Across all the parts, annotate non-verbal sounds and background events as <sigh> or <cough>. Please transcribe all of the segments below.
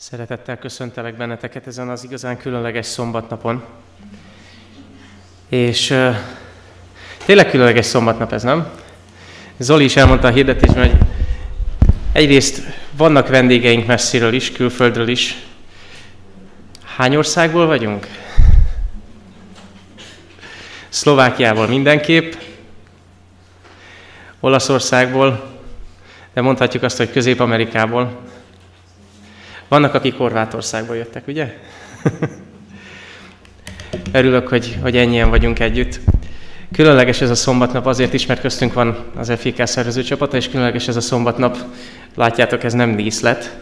Szeretettel köszöntelek benneteket ezen az igazán különleges szombatnapon. És uh, tényleg különleges szombatnap ez, nem? Zoli is elmondta a hirdetésben, hogy egyrészt vannak vendégeink messziről is, külföldről is. Hány országból vagyunk? Szlovákiából mindenképp, Olaszországból, de mondhatjuk azt, hogy Közép-Amerikából, vannak, akik Horvátországból jöttek, ugye? Örülök, hogy, hogy ennyien vagyunk együtt. Különleges ez a szombatnap azért is, mert köztünk van az FIK szervező csapata, és különleges ez a szombatnap. Látjátok, ez nem díszlet,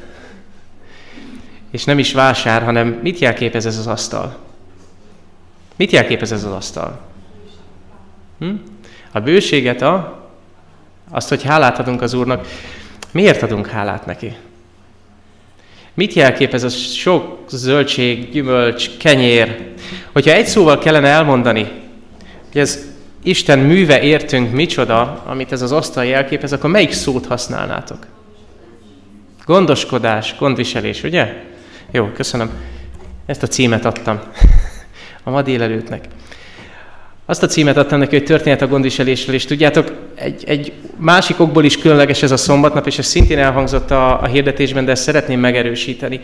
és nem is vásár, hanem mit jelképez ez az asztal? Mit jelképez ez az asztal? Hm? A bőséget, a, azt, hogy hálát adunk az Úrnak. Miért adunk hálát neki? Mit jelképez a sok zöldség, gyümölcs, kenyér? Hogyha egy szóval kellene elmondani, hogy ez Isten műve értünk micsoda, amit ez az asztal jelképez, akkor melyik szót használnátok? Gondoskodás, gondviselés, ugye? Jó, köszönöm. Ezt a címet adtam <laughs> a ma délelőttnek. Azt a címet adtam neki, hogy történet a gondviselésről, és tudjátok, egy, egy másik okból is különleges ez a szombatnap, és ez szintén elhangzott a, a hirdetésben, de ezt szeretném megerősíteni.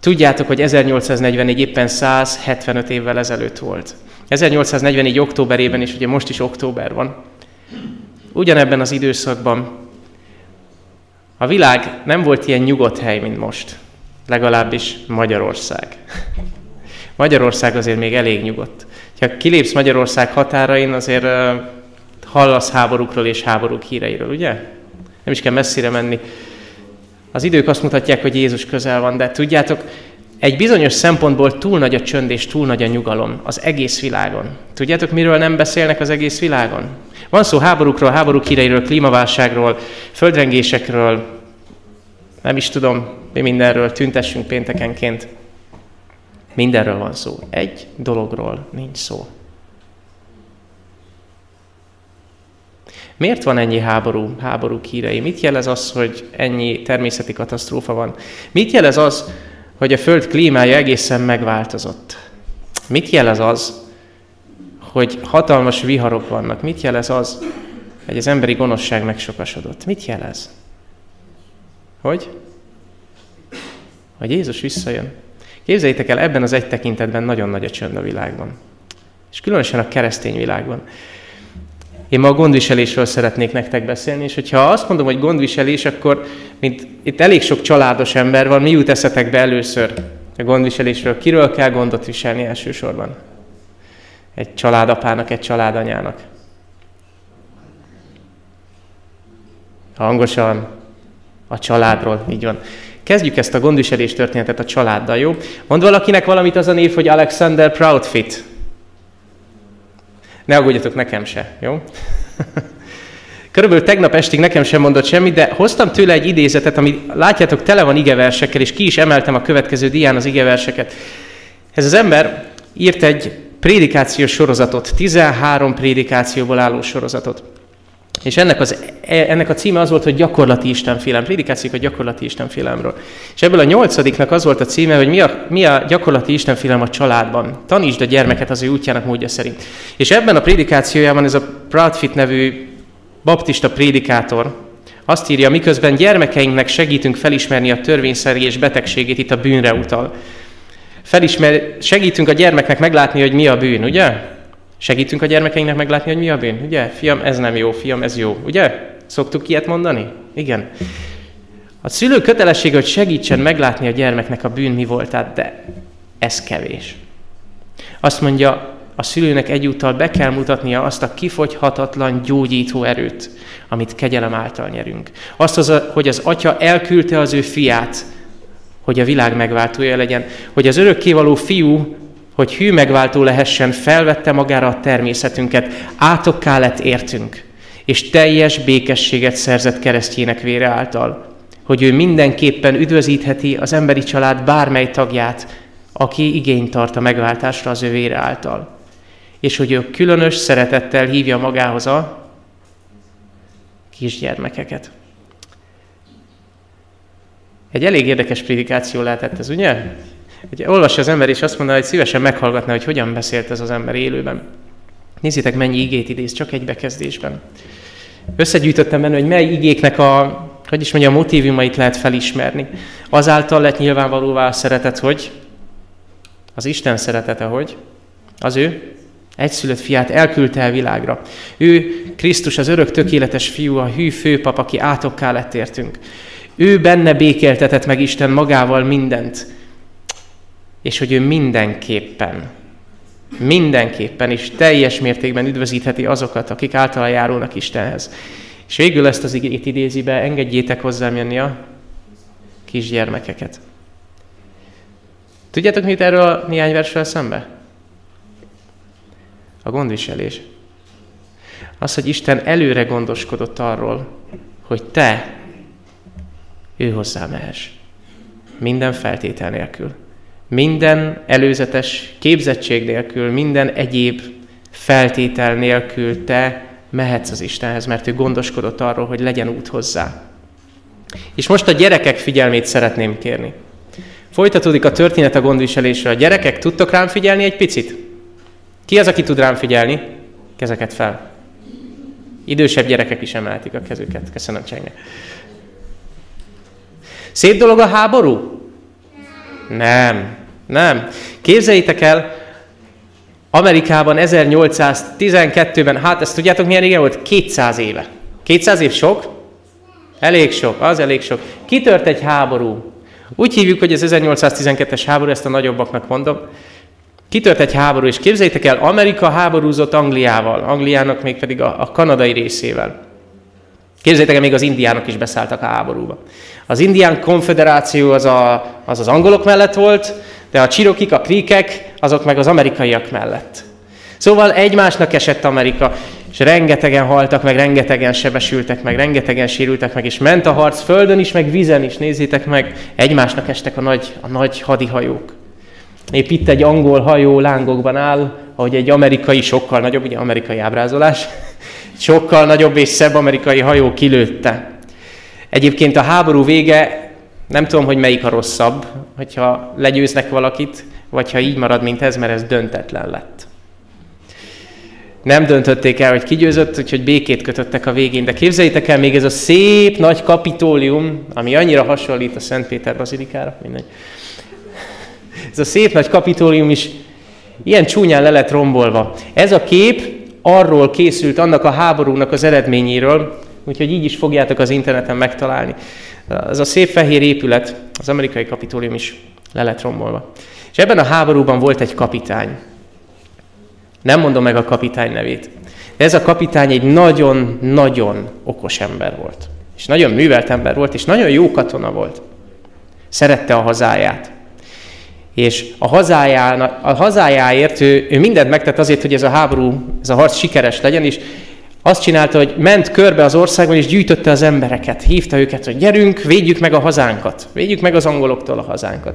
Tudjátok, hogy 1844 éppen 175 évvel ezelőtt volt. 1844 októberében, és ugye most is október van. Ugyanebben az időszakban a világ nem volt ilyen nyugodt hely, mint most. Legalábbis Magyarország. Magyarország azért még elég nyugodt. Ha kilépsz Magyarország határain, azért hallasz háborúkról és háborúk híreiről, ugye? Nem is kell messzire menni. Az idők azt mutatják, hogy Jézus közel van, de tudjátok, egy bizonyos szempontból túl nagy a csönd és túl nagy a nyugalom az egész világon. Tudjátok, miről nem beszélnek az egész világon? Van szó háborúkról, háborúk híreiről, klímaválságról, földrengésekről, nem is tudom, mi mindenről tüntessünk péntekenként. Mindenről van szó. Egy dologról nincs szó. Miért van ennyi háború, háború hírei? Mit jelez az, hogy ennyi természeti katasztrófa van? Mit jelez az, hogy a Föld klímája egészen megváltozott? Mit jelez az, hogy hatalmas viharok vannak? Mit jelez az, hogy az emberi gonoszság megsokasodott? Mit jelez? Hogy? Hogy Jézus visszajön. Képzeljétek el, ebben az egy tekintetben nagyon nagy a csönd a világban. És különösen a keresztény világban. Én ma a gondviselésről szeretnék nektek beszélni, és hogyha azt mondom, hogy gondviselés, akkor mint itt elég sok családos ember van, mi jut eszetekbe először a gondviselésről? Kiről kell gondot viselni elsősorban? Egy családapának, egy családanyának. Hangosan, a családról, így van. Kezdjük ezt a gondviselés történetet a családdal, jó? Mond valakinek valamit az a név, hogy Alexander Proudfit. Ne aggódjatok, nekem se, jó? <laughs> Körülbelül tegnap estig nekem sem mondott semmit, de hoztam tőle egy idézetet, ami látjátok, tele van igeversekkel, és ki is emeltem a következő dián az igeverseket. Ez az ember írt egy prédikációs sorozatot, 13 prédikációból álló sorozatot. És ennek, az, e, ennek a címe az volt, hogy gyakorlati Istenfélem, prédikációk a gyakorlati Istenfélemről. És ebből a nyolcadiknak az volt a címe, hogy mi a, mi a gyakorlati Istenfélem a családban. Tanítsd a gyermeket az ő útjának módja szerint. És ebben a prédikációjában ez a Proudfit nevű baptista prédikátor azt írja, miközben gyermekeinknek segítünk felismerni a törvényszerűs betegségét, itt a bűnre utal. Felismer, segítünk a gyermeknek meglátni, hogy mi a bűn, ugye? Segítünk a gyermekeinknek meglátni, hogy mi a bűn, ugye? Fiam, ez nem jó, fiam, ez jó, ugye? Szoktuk ilyet mondani? Igen. A szülő kötelessége, hogy segítsen meglátni a gyermeknek a bűn mi voltát, de ez kevés. Azt mondja, a szülőnek egyúttal be kell mutatnia azt a kifogyhatatlan gyógyító erőt, amit kegyelem által nyerünk. Azt, az, hogy az atya elküldte az ő fiát, hogy a világ megváltója legyen, hogy az örökkévaló fiú hogy hű megváltó lehessen, felvette magára a természetünket, átokká lett értünk, és teljes békességet szerzett keresztjének vére által, hogy ő mindenképpen üdvözítheti az emberi család bármely tagját, aki igényt tart a megváltásra az ő vére által. És hogy ő különös szeretettel hívja magához a kisgyermekeket. Egy elég érdekes prédikáció lehetett ez, ugye? Ugye olvassa az ember, és azt mondja, hogy szívesen meghallgatná, hogy hogyan beszélt ez az ember élőben. Nézzétek, mennyi igét idéz, csak egy bekezdésben. Összegyűjtöttem benne, hogy mely igéknek a, hogy is mondja, a motivumait lehet felismerni. Azáltal lett nyilvánvalóvá a szeretet, hogy az Isten szeretete, hogy az ő egyszülött fiát elküldte el világra. Ő Krisztus az örök tökéletes fiú, a hű főpap, aki átokká lett értünk. Ő benne békéltetett meg Isten magával mindent. És hogy ő mindenképpen, mindenképpen és teljes mértékben üdvözítheti azokat, akik általa járulnak Istenhez. És végül ezt az igét idézi be, engedjétek hozzám jönni a kisgyermekeket. Tudjátok mit erről a néhány versről szembe? A gondviselés. Az, hogy Isten előre gondoskodott arról, hogy te ő hozzá mehess. Minden feltétel nélkül. Minden előzetes képzettség nélkül, minden egyéb feltétel nélkül te mehetsz az Istenhez, mert ő gondoskodott arról, hogy legyen út hozzá. És most a gyerekek figyelmét szeretném kérni. Folytatódik a történet a gondviselésre. A gyerekek, tudtok rám figyelni egy picit? Ki az, aki tud rám figyelni? Kezeket fel. Idősebb gyerekek is emeltik a kezüket. Köszönöm, Csenge. Szép dolog a háború? Nem. Nem. Képzeljétek el, Amerikában 1812-ben, hát ezt tudjátok milyen régen volt? 200 éve. 200 év sok? Elég sok, az elég sok. Kitört egy háború. Úgy hívjuk, hogy az 1812-es háború, ezt a nagyobbaknak mondom. Kitört egy háború, és képzeljétek el, Amerika háborúzott Angliával, Angliának még pedig a, a kanadai részével. Képzeljétek el, még az indiánok is beszálltak a háborúba. Az indián konfederáció az, a, az az angolok mellett volt, de a csirokik, a kríkek, azok meg az amerikaiak mellett. Szóval egymásnak esett Amerika, és rengetegen haltak meg, rengetegen sebesültek meg, rengetegen sérültek meg, és ment a harc földön is, meg vízen is, nézzétek meg, egymásnak estek a nagy, a nagy hadihajók. Épp itt egy angol hajó lángokban áll, ahogy egy amerikai, sokkal nagyobb, ugye amerikai ábrázolás, sokkal nagyobb és szebb amerikai hajó kilőtte. Egyébként a háború vége, nem tudom, hogy melyik a rosszabb, hogyha legyőznek valakit, vagy ha így marad, mint ez, mert ez döntetlen lett. Nem döntötték el, hogy kigyőzött, úgyhogy békét kötöttek a végén. De képzeljétek el, még ez a szép nagy kapitólium, ami annyira hasonlít a Szent Péter bazilikára, mindegy. Ez a szép nagy kapitólium is ilyen csúnyán le lett rombolva. Ez a kép arról készült, annak a háborúnak az eredményéről, úgyhogy így is fogjátok az interneten megtalálni. Ez a szép fehér épület, az amerikai kapitólium is le lett rombolva. És ebben a háborúban volt egy kapitány. Nem mondom meg a kapitány nevét. De ez a kapitány egy nagyon-nagyon okos ember volt. És nagyon művelt ember volt, és nagyon jó katona volt. Szerette a hazáját. És a, hazájának, a hazájáért ő, ő mindent megtett azért, hogy ez a háború, ez a harc sikeres legyen, és azt csinálta, hogy ment körbe az országban, és gyűjtötte az embereket. Hívta őket, hogy gyerünk, védjük meg a hazánkat. Védjük meg az angoloktól a hazánkat.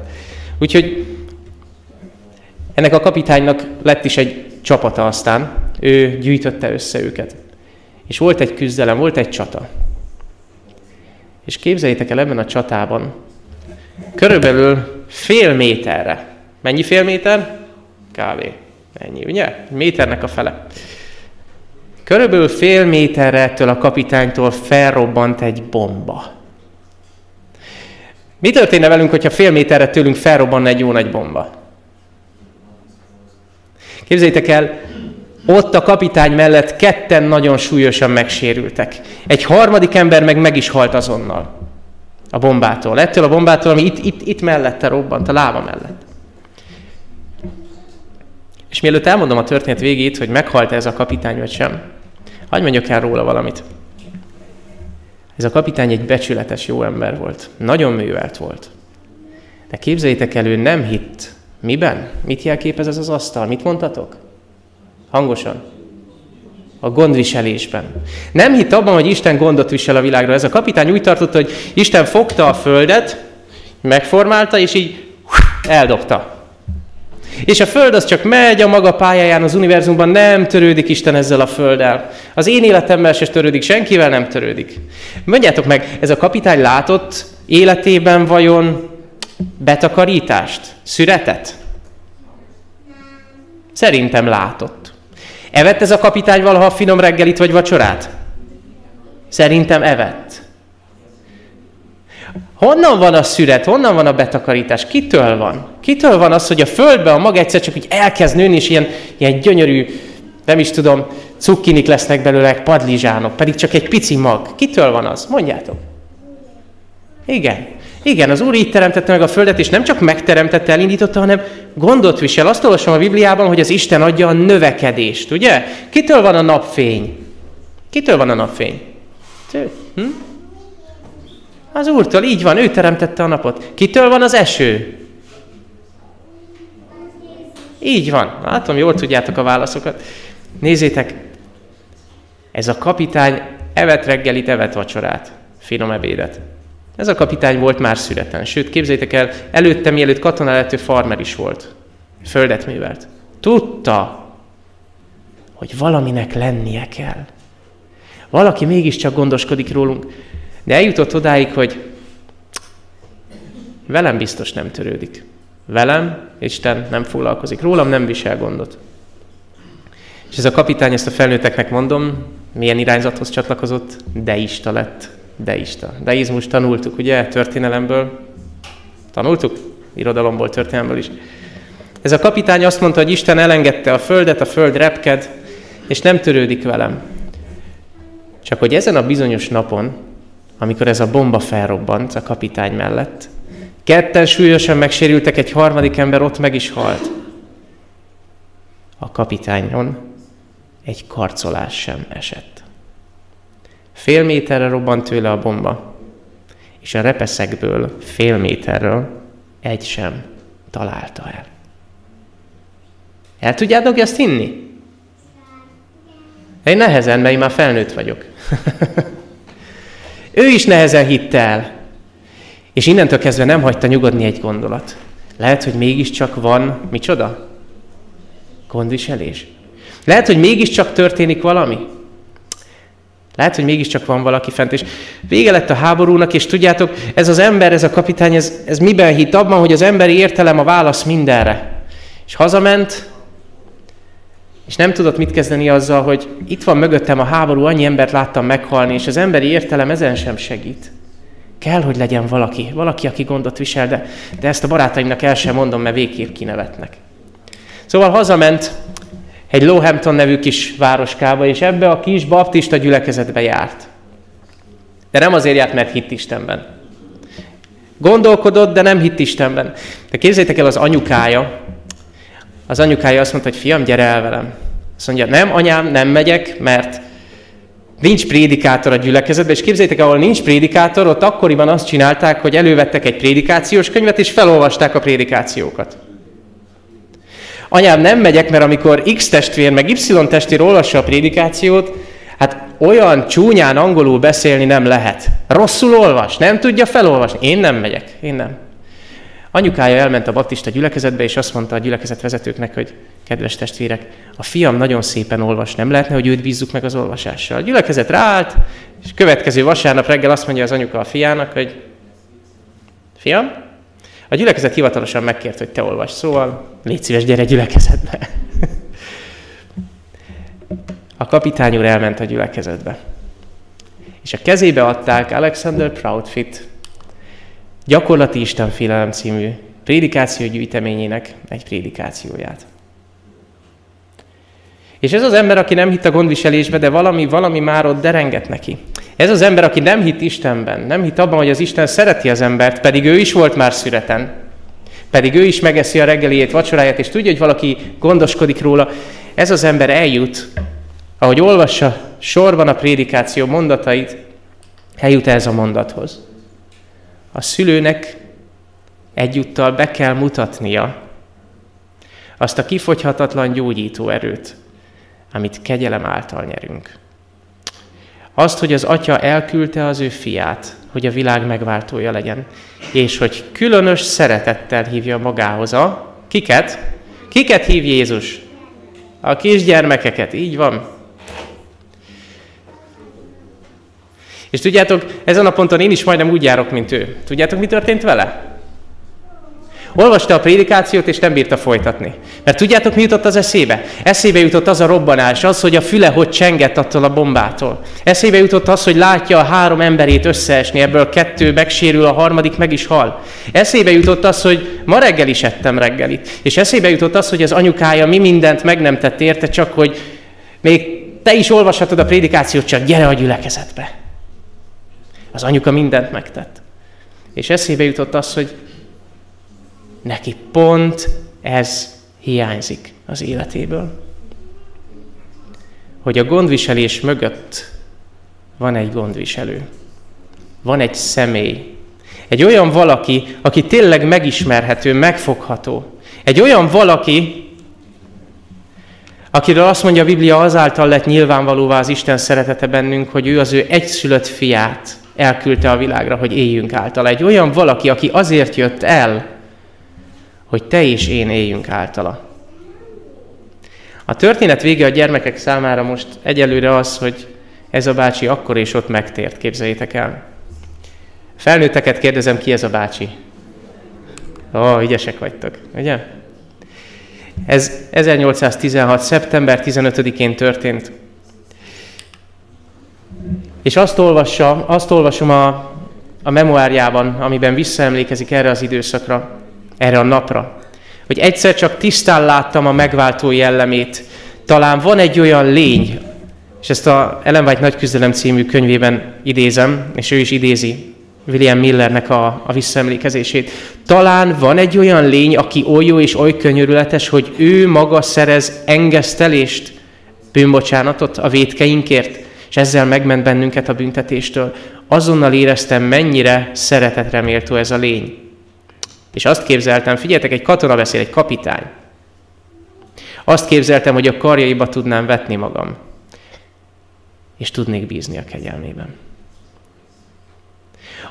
Úgyhogy ennek a kapitánynak lett is egy csapata aztán. Ő gyűjtötte össze őket. És volt egy küzdelem, volt egy csata. És képzeljétek el ebben a csatában, körülbelül fél méterre. Mennyi fél méter? Kávé. Ennyi, ugye? Méternek a fele. Körülbelül fél méterre ettől a kapitánytól felrobbant egy bomba. Mi történne velünk, hogyha fél méterre tőlünk felrobbanna egy jó nagy bomba? Képzeljétek el, ott a kapitány mellett ketten nagyon súlyosan megsérültek. Egy harmadik ember meg meg is halt azonnal a bombától. Ettől a bombától, ami itt, itt, itt mellette robbant, a lába mellett. És mielőtt elmondom a történet végét, hogy meghalt ez a kapitány vagy sem, hagyd mondjak el róla valamit. Ez a kapitány egy becsületes jó ember volt. Nagyon művelt volt. De képzeljétek el, ő nem hitt. Miben? Mit jelképez ez az asztal? Mit mondtatok? Hangosan. A gondviselésben. Nem hitt abban, hogy Isten gondot visel a világra. Ez a kapitány úgy tartotta, hogy Isten fogta a földet, megformálta, és így eldobta. És a Föld az csak megy a maga pályáján az univerzumban, nem törődik Isten ezzel a Földdel. Az én életemmel se törődik, senkivel nem törődik. Mondjátok meg, ez a kapitány látott életében vajon betakarítást, szüretet? Szerintem látott. Evett ez a kapitány valaha finom reggelit vagy vacsorát? Szerintem evett. Honnan van a szüret, honnan van a betakarítás? Kitől van? Kitől van az, hogy a földbe a mag egyszer csak úgy elkezd nőni, és ilyen, ilyen gyönyörű, nem is tudom, cukkinik lesznek belőle, padlizsánok, pedig csak egy pici mag. Kitől van az? Mondjátok. Igen. Igen, az Úr így teremtette meg a földet, és nem csak megteremtette, elindította, hanem gondot visel. Azt olvasom a Bibliában, hogy az Isten adja a növekedést, ugye? Kitől van a napfény? Kitől van a napfény? Hm? Az Úrtól, így van, ő teremtette a napot. Kitől van az eső? Így van. Látom, jól tudjátok a válaszokat. Nézzétek, ez a kapitány evett reggelit, evett vacsorát, finom ebédet. Ez a kapitány volt már születen. Sőt, képzeljétek el, előtte, mielőtt katona lett, ő farmer is volt. Földet művelt. Tudta, hogy valaminek lennie kell. Valaki mégiscsak gondoskodik rólunk. De eljutott odáig, hogy velem biztos nem törődik. Velem Isten nem foglalkozik. Rólam nem visel gondot. És ez a kapitány, ezt a felnőtteknek mondom, milyen irányzathoz csatlakozott, deista lett. Deista. Deizmus tanultuk, ugye, történelemből. Tanultuk? Irodalomból, történelemből is. Ez a kapitány azt mondta, hogy Isten elengedte a földet, a föld repked, és nem törődik velem. Csak hogy ezen a bizonyos napon, amikor ez a bomba felrobbant a kapitány mellett, ketten súlyosan megsérültek, egy harmadik ember ott meg is halt. A kapitányon egy karcolás sem esett. Fél méterre robbant tőle a bomba, és a repeszekből fél méterről egy sem találta el. El tudjátok ezt hinni? Én nehezen, mert én már felnőtt vagyok. <laughs> ő is nehezen hitte el. És innentől kezdve nem hagyta nyugodni egy gondolat. Lehet, hogy mégiscsak van, micsoda? Gondviselés. Lehet, hogy mégiscsak történik valami. Lehet, hogy mégiscsak van valaki fent, és vége lett a háborúnak, és tudjátok, ez az ember, ez a kapitány, ez, ez miben hitt? Abban, hogy az emberi értelem a válasz mindenre. És hazament, és nem tudott mit kezdeni azzal, hogy itt van mögöttem a háború, annyi embert láttam meghalni, és az emberi értelem ezen sem segít. Kell, hogy legyen valaki, valaki, aki gondot visel, de, de ezt a barátaimnak el sem mondom, mert végképp kinevetnek. Szóval hazament egy Lowhampton nevű kis városkába, és ebbe a kis baptista gyülekezetbe járt. De nem azért járt, mert hitt Istenben. Gondolkodott, de nem hitt Istenben. De képzeljétek el az anyukája, az anyukája azt mondta, hogy fiam, gyere el velem. Azt mondja, nem, anyám, nem megyek, mert nincs prédikátor a gyülekezetben, és képzeljétek, ahol nincs prédikátor, ott akkoriban azt csinálták, hogy elővettek egy prédikációs könyvet, és felolvasták a prédikációkat. Anyám, nem megyek, mert amikor X testvér, meg Y testvér olvassa a prédikációt, hát olyan csúnyán angolul beszélni nem lehet. Rosszul olvas, nem tudja felolvasni. Én nem megyek, én nem. Anyukája elment a baptista gyülekezetbe, és azt mondta a gyülekezet vezetőknek, hogy kedves testvérek, a fiam nagyon szépen olvas, nem lehetne, hogy őt bízzuk meg az olvasással. A gyülekezet ráállt, és következő vasárnap reggel azt mondja az anyuka a fiának, hogy fiam, a gyülekezet hivatalosan megkért, hogy te olvas, szóval légy szíves, gyere gyülekezetbe. <laughs> A kapitány úr elment a gyülekezetbe. És a kezébe adták Alexander Proudfit gyakorlati Istenfélelem című prédikáció gyűjteményének egy prédikációját. És ez az ember, aki nem hitt a gondviselésbe, de valami, valami már ott derenget neki. Ez az ember, aki nem hitt Istenben, nem hitt abban, hogy az Isten szereti az embert, pedig ő is volt már szüreten, pedig ő is megeszi a reggeliét, vacsoráját, és tudja, hogy valaki gondoskodik róla, ez az ember eljut, ahogy olvassa sorban a prédikáció mondatait, eljut ez a mondathoz a szülőnek egyúttal be kell mutatnia azt a kifogyhatatlan gyógyító erőt, amit kegyelem által nyerünk. Azt, hogy az atya elküldte az ő fiát, hogy a világ megváltója legyen, és hogy különös szeretettel hívja magához a kiket? Kiket hív Jézus? A kisgyermekeket, így van. És tudjátok, ezen a ponton én is majdnem úgy járok, mint ő. Tudjátok, mi történt vele? Olvasta a prédikációt, és nem bírta folytatni. Mert tudjátok, mi jutott az eszébe? Eszébe jutott az a robbanás, az, hogy a füle hogy csengett attól a bombától. Eszébe jutott az, hogy látja a három emberét összeesni, ebből kettő megsérül, a harmadik meg is hal. Eszébe jutott az, hogy ma reggel is ettem reggelit. És eszébe jutott az, hogy az anyukája mi mindent meg nem tett érte, csak hogy még te is olvashatod a prédikációt, csak gyere a gyülekezetbe. Az anyuka mindent megtett. És eszébe jutott az, hogy Neki pont ez hiányzik az életéből. Hogy a gondviselés mögött van egy gondviselő. Van egy személy. Egy olyan valaki, aki tényleg megismerhető, megfogható. Egy olyan valaki, akiről azt mondja a Biblia, azáltal lett nyilvánvalóvá az Isten szeretete bennünk, hogy ő az ő egyszülött fiát elküldte a világra, hogy éljünk általa. Egy olyan valaki, aki azért jött el, hogy te és én éljünk általa. A történet vége a gyermekek számára most egyelőre az, hogy ez a bácsi akkor és ott megtért, képzeljétek el. Felnőtteket kérdezem, ki ez a bácsi? Ó, ügyesek vagytok, ugye? Ez 1816. szeptember 15-én történt. És azt, olvassa, azt olvasom a, a memoárjában, amiben visszaemlékezik erre az időszakra, erre a napra. Hogy egyszer csak tisztán láttam a megváltó jellemét. Talán van egy olyan lény, és ezt a Ellen White Nagy Küzdelem című könyvében idézem, és ő is idézi William Millernek a, a visszaemlékezését. Talán van egy olyan lény, aki oly jó és oly könyörületes, hogy ő maga szerez engesztelést, bűnbocsánatot a védkeinkért, és ezzel megment bennünket a büntetéstől. Azonnal éreztem, mennyire szeretetre méltó ez a lény. És azt képzeltem, figyeljetek, egy katona beszél, egy kapitány. Azt képzeltem, hogy a karjaiba tudnám vetni magam, és tudnék bízni a kegyelmében.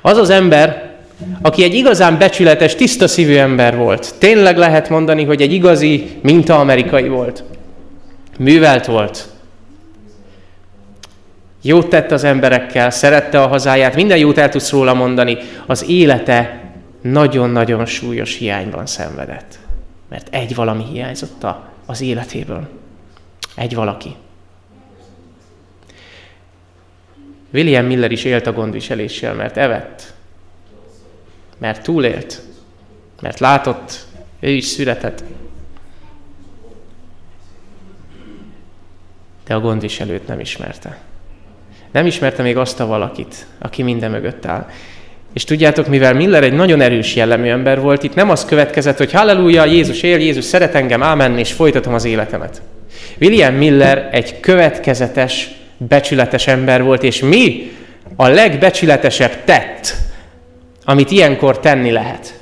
Az az ember, aki egy igazán becsületes, tiszta szívű ember volt. Tényleg lehet mondani, hogy egy igazi minta amerikai volt. Művelt volt. Jót tett az emberekkel, szerette a hazáját, minden jót el tudsz róla mondani. Az élete nagyon-nagyon súlyos hiányban szenvedett. Mert egy valami hiányzott az életéből. Egy valaki. William Miller is élt a gondviseléssel, mert evett, mert túlélt, mert látott, ő is született. De a gondviselőt nem ismerte. Nem ismerte még azt a valakit, aki minden mögött áll. És tudjátok, mivel Miller egy nagyon erős jellemű ember volt, itt nem az következett, hogy halleluja, Jézus él, Jézus szeret engem, ámen, és folytatom az életemet. William Miller egy következetes, becsületes ember volt, és mi a legbecsületesebb tett, amit ilyenkor tenni lehet?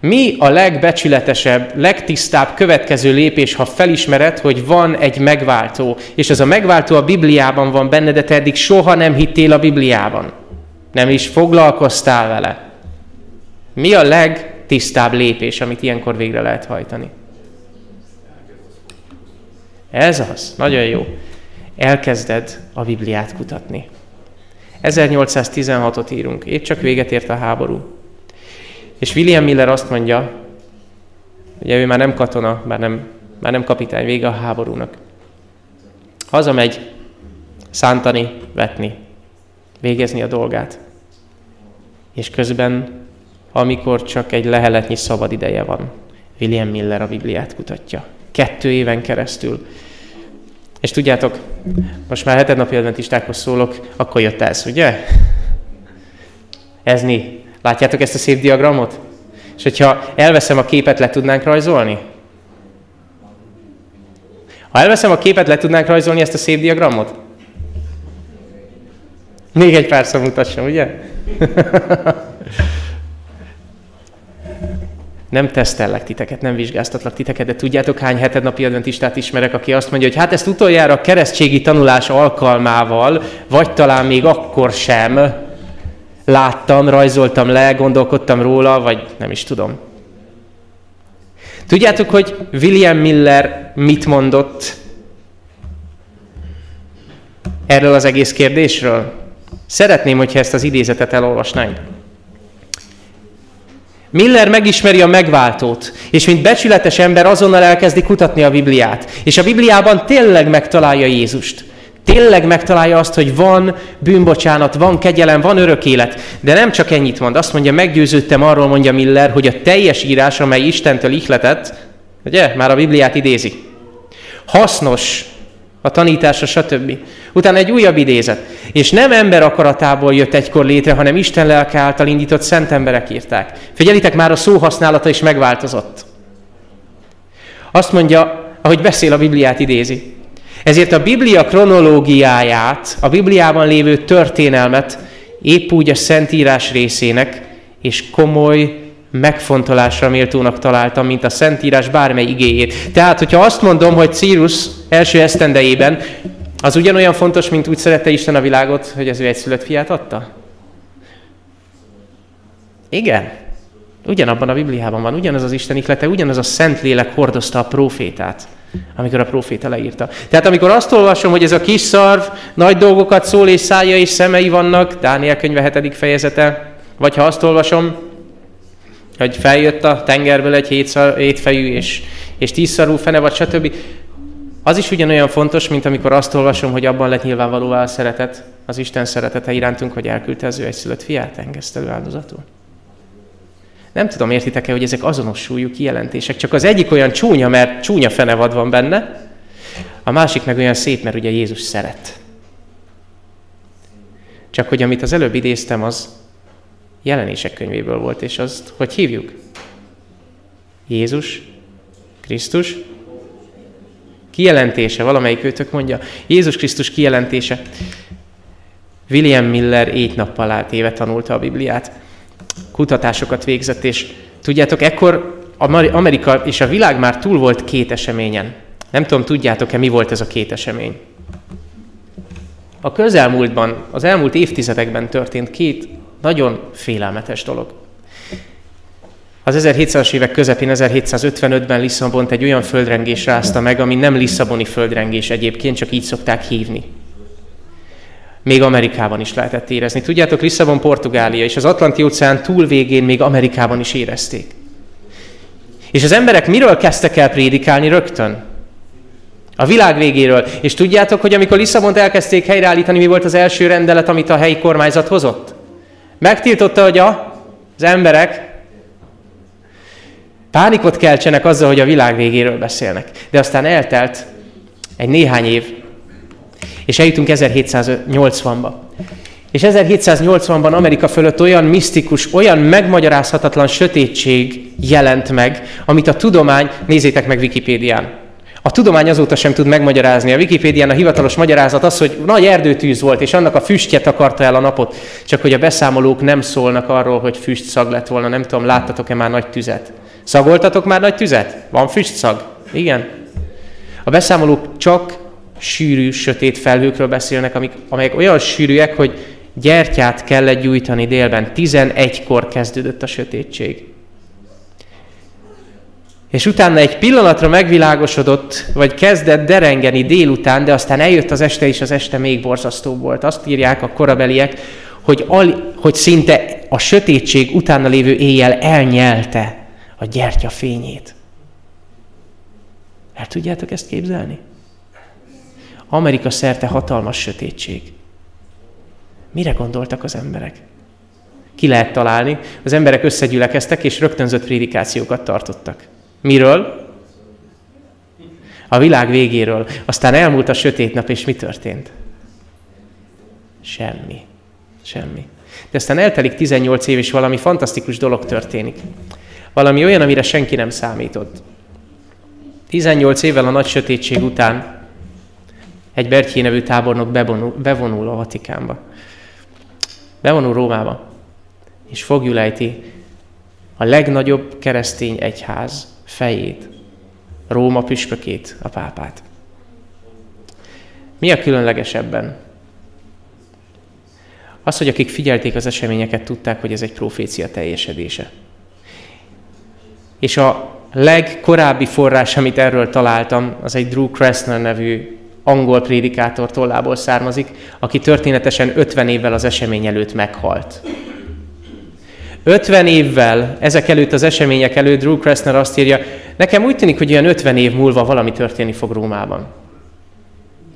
Mi a legbecsületesebb, legtisztább következő lépés, ha felismered, hogy van egy megváltó, és ez a megváltó a Bibliában van benne, de te eddig soha nem hittél a Bibliában. Nem is foglalkoztál vele. Mi a legtisztább lépés, amit ilyenkor végre lehet hajtani? Ez az. Nagyon jó. Elkezded a Bibliát kutatni. 1816-ot írunk. Épp csak véget ért a háború. És William Miller azt mondja, ugye ő már nem katona, már nem, már nem kapitány, vége a háborúnak. Hazamegy szántani, vetni, végezni a dolgát. És közben, amikor csak egy leheletnyi szabad ideje van, William Miller a Bibliát kutatja. Kettő éven keresztül. És tudjátok, most már hetednapi adventistákhoz szólok, akkor jött ez, ugye? Ez mi? Látjátok ezt a szép diagramot? És hogyha elveszem a képet, le tudnánk rajzolni? Ha elveszem a képet, le tudnánk rajzolni ezt a szép diagramot? Még egy párszor mutassam, ugye? <laughs> nem tesztellek titeket, nem vizsgáztatlak titeket, de tudjátok hány hetednapi adventistát ismerek, aki azt mondja, hogy hát ezt utoljára a keresztségi tanulás alkalmával, vagy talán még akkor sem láttam, rajzoltam le, gondolkodtam róla, vagy nem is tudom. Tudjátok, hogy William Miller mit mondott erről az egész kérdésről? Szeretném, hogyha ezt az idézetet elolvasnánk. Miller megismeri a megváltót, és mint becsületes ember azonnal elkezdi kutatni a Bibliát. És a Bibliában tényleg megtalálja Jézust. Tényleg megtalálja azt, hogy van bűnbocsánat, van kegyelem, van örök élet. De nem csak ennyit mond. Azt mondja, meggyőződtem arról, mondja Miller, hogy a teljes írás, amely Istentől ihletett, ugye, már a Bibliát idézi. Hasznos a tanítása, stb. Utána egy újabb idézet. És nem ember akaratából jött egykor létre, hanem Isten lelke által indított szent emberek írták. Figyelitek, már a szó használata is megváltozott. Azt mondja, ahogy beszél a Bibliát idézi. Ezért a Biblia kronológiáját, a Bibliában lévő történelmet épp úgy a Szentírás részének és komoly megfontolásra méltónak találtam, mint a Szentírás bármely igéjét. Tehát, hogyha azt mondom, hogy Círus első esztendejében, az ugyanolyan fontos, mint úgy szerette Isten a világot, hogy az ő egyszülött fiát adta? Igen. Ugyanabban a Bibliában van, ugyanaz az Isten iklete, ugyanaz a Szentlélek hordozta a profétát, amikor a proféta leírta. Tehát amikor azt olvasom, hogy ez a kis szarv nagy dolgokat szól, és szája és szemei vannak, Dániel könyve 7. fejezete, vagy ha azt olvasom, hogy feljött a tengerből egy hétfejű és, és tízszarú fene, vagy stb. Az is ugyanolyan fontos, mint amikor azt olvasom, hogy abban lett nyilvánvalóvá a szeretet, az Isten szeretete irántunk, hogy elküldte az ő egyszülött fiát engesztelő áldozatul. Nem tudom, értitek-e, hogy ezek azonos súlyú kijelentések. Csak az egyik olyan csúnya, mert csúnya fenevad van benne, a másik meg olyan szép, mert ugye Jézus szeret. Csak hogy amit az előbb idéztem, az jelenések könyvéből volt, és azt hogy hívjuk? Jézus, Krisztus, kijelentése, valamelyik őtök mondja, Jézus Krisztus kijelentése. William Miller éjt nappal átéve tanulta a Bibliát, kutatásokat végzett, és tudjátok, ekkor Amerika és a világ már túl volt két eseményen. Nem tudom, tudjátok-e, mi volt ez a két esemény? A közelmúltban, az elmúlt évtizedekben történt két nagyon félelmetes dolog. Az 1700-as évek közepén, 1755-ben Lisszabont egy olyan földrengés rázta meg, ami nem Lisszaboni földrengés egyébként, csak így szokták hívni. Még Amerikában is lehetett érezni. Tudjátok, Lisszabon Portugália, és az Atlanti óceán túl végén még Amerikában is érezték. És az emberek miről kezdtek el prédikálni rögtön? A világ végéről. És tudjátok, hogy amikor Lisszabont elkezdték helyreállítani, mi volt az első rendelet, amit a helyi kormányzat hozott? Megtiltotta, hogy a, az emberek pánikot keltsenek azzal, hogy a világ végéről beszélnek. De aztán eltelt egy néhány év, és eljutunk 1780-ba. És 1780-ban Amerika fölött olyan misztikus, olyan megmagyarázhatatlan sötétség jelent meg, amit a tudomány, nézzétek meg Wikipédián, a tudomány azóta sem tud megmagyarázni. A Wikipédián a hivatalos magyarázat az, hogy nagy erdőtűz volt, és annak a füstje takarta el a napot. Csak hogy a beszámolók nem szólnak arról, hogy füst szag lett volna. Nem tudom, láttatok-e már nagy tüzet? Szagoltatok már nagy tüzet? Van füstszag? Igen. A beszámolók csak sűrű, sötét felhőkről beszélnek, amik, amelyek olyan sűrűek, hogy gyertyát kellett gyújtani délben. 11-kor kezdődött a sötétség. És utána egy pillanatra megvilágosodott, vagy kezdett derengeni délután, de aztán eljött az este, és az este még borzasztóbb volt. Azt írják a korabeliek, hogy, al, hogy szinte a sötétség utána lévő éjjel elnyelte a gyertya fényét. El tudjátok ezt képzelni? Amerika szerte hatalmas sötétség. Mire gondoltak az emberek? Ki lehet találni? Az emberek összegyülekeztek, és rögtönzött prédikációkat tartottak. Miről? A világ végéről. Aztán elmúlt a sötét nap, és mi történt? Semmi. Semmi. De aztán eltelik 18 év, és valami fantasztikus dolog történik. Valami olyan, amire senki nem számított. 18 évvel a nagy sötétség után egy Bertjé nevű tábornok bevonul, bevonul a Vatikánba. Bevonul Rómába, és fogjulejti a legnagyobb keresztény egyház fejét, Róma püspökét, a pápát. Mi a különlegesebben? Az, hogy akik figyelték az eseményeket, tudták, hogy ez egy profécia teljesedése. És a legkorábbi forrás, amit erről találtam, az egy Drew Kressner nevű angol prédikátor tollából származik, aki történetesen 50 évvel az esemény előtt meghalt. 50 évvel ezek előtt, az események előtt Drew Kressner azt írja, nekem úgy tűnik, hogy olyan 50 év múlva valami történni fog Rómában.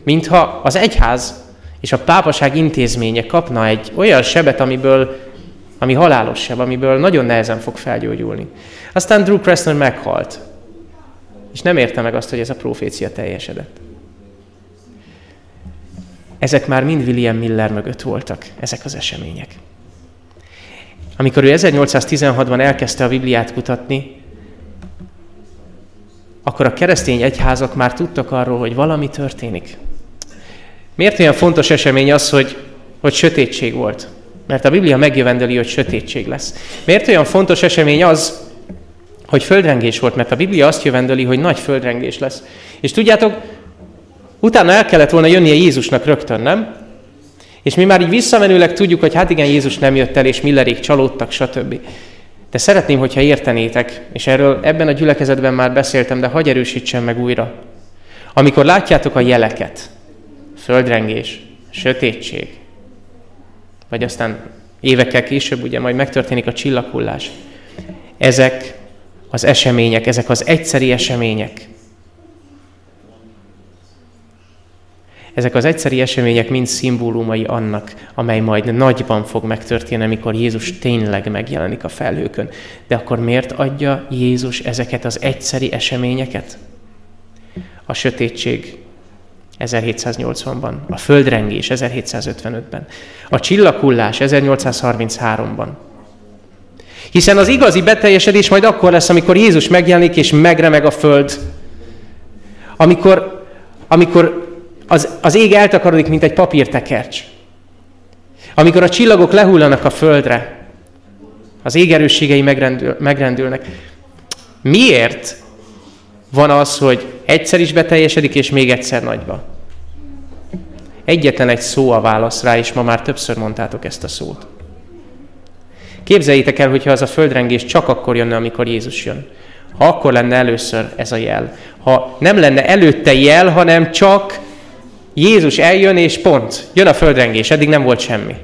Mintha az egyház és a pápaság intézménye kapna egy olyan sebet, amiből, ami halálos seb, amiből nagyon nehezen fog felgyógyulni. Aztán Drew Kressner meghalt, és nem érte meg azt, hogy ez a profécia teljesedett. Ezek már mind William Miller mögött voltak, ezek az események. Amikor ő 1816-ban elkezdte a Bibliát kutatni, akkor a keresztény egyházak már tudtak arról, hogy valami történik. Miért olyan fontos esemény az, hogy, hogy sötétség volt? Mert a Biblia megjövendeli, hogy sötétség lesz. Miért olyan fontos esemény az, hogy földrengés volt? Mert a Biblia azt jövendeli, hogy nagy földrengés lesz. És tudjátok, utána el kellett volna jönnie Jézusnak rögtön, nem? És mi már így visszamenőleg tudjuk, hogy hát igen, Jézus nem jött el, és Millerék csalódtak, stb. De szeretném, hogyha értenétek, és erről ebben a gyülekezetben már beszéltem, de hagyj erősítsem meg újra. Amikor látjátok a jeleket, földrengés, sötétség, vagy aztán évekkel később ugye majd megtörténik a csillaghullás, ezek az események, ezek az egyszeri események, Ezek az egyszeri események mind szimbólumai annak, amely majd nagyban fog megtörténni, amikor Jézus tényleg megjelenik a felhőkön. De akkor miért adja Jézus ezeket az egyszeri eseményeket? A sötétség 1780-ban, a földrengés 1755-ben, a csillaghullás 1833-ban. Hiszen az igazi beteljesedés majd akkor lesz, amikor Jézus megjelenik és megremeg a föld. Amikor, amikor az, az ég eltakarodik, mint egy papírtekercs. Amikor a csillagok lehullanak a földre, az ég erősségei megrendül, megrendülnek. Miért van az, hogy egyszer is beteljesedik, és még egyszer nagyba? Egyetlen egy szó a válasz rá, és ma már többször mondtátok ezt a szót. Képzeljétek el, hogyha az a földrengés csak akkor jönne, amikor Jézus jön. Ha akkor lenne először ez a jel. Ha nem lenne előtte jel, hanem csak Jézus eljön, és pont, jön a földrengés, eddig nem volt semmi.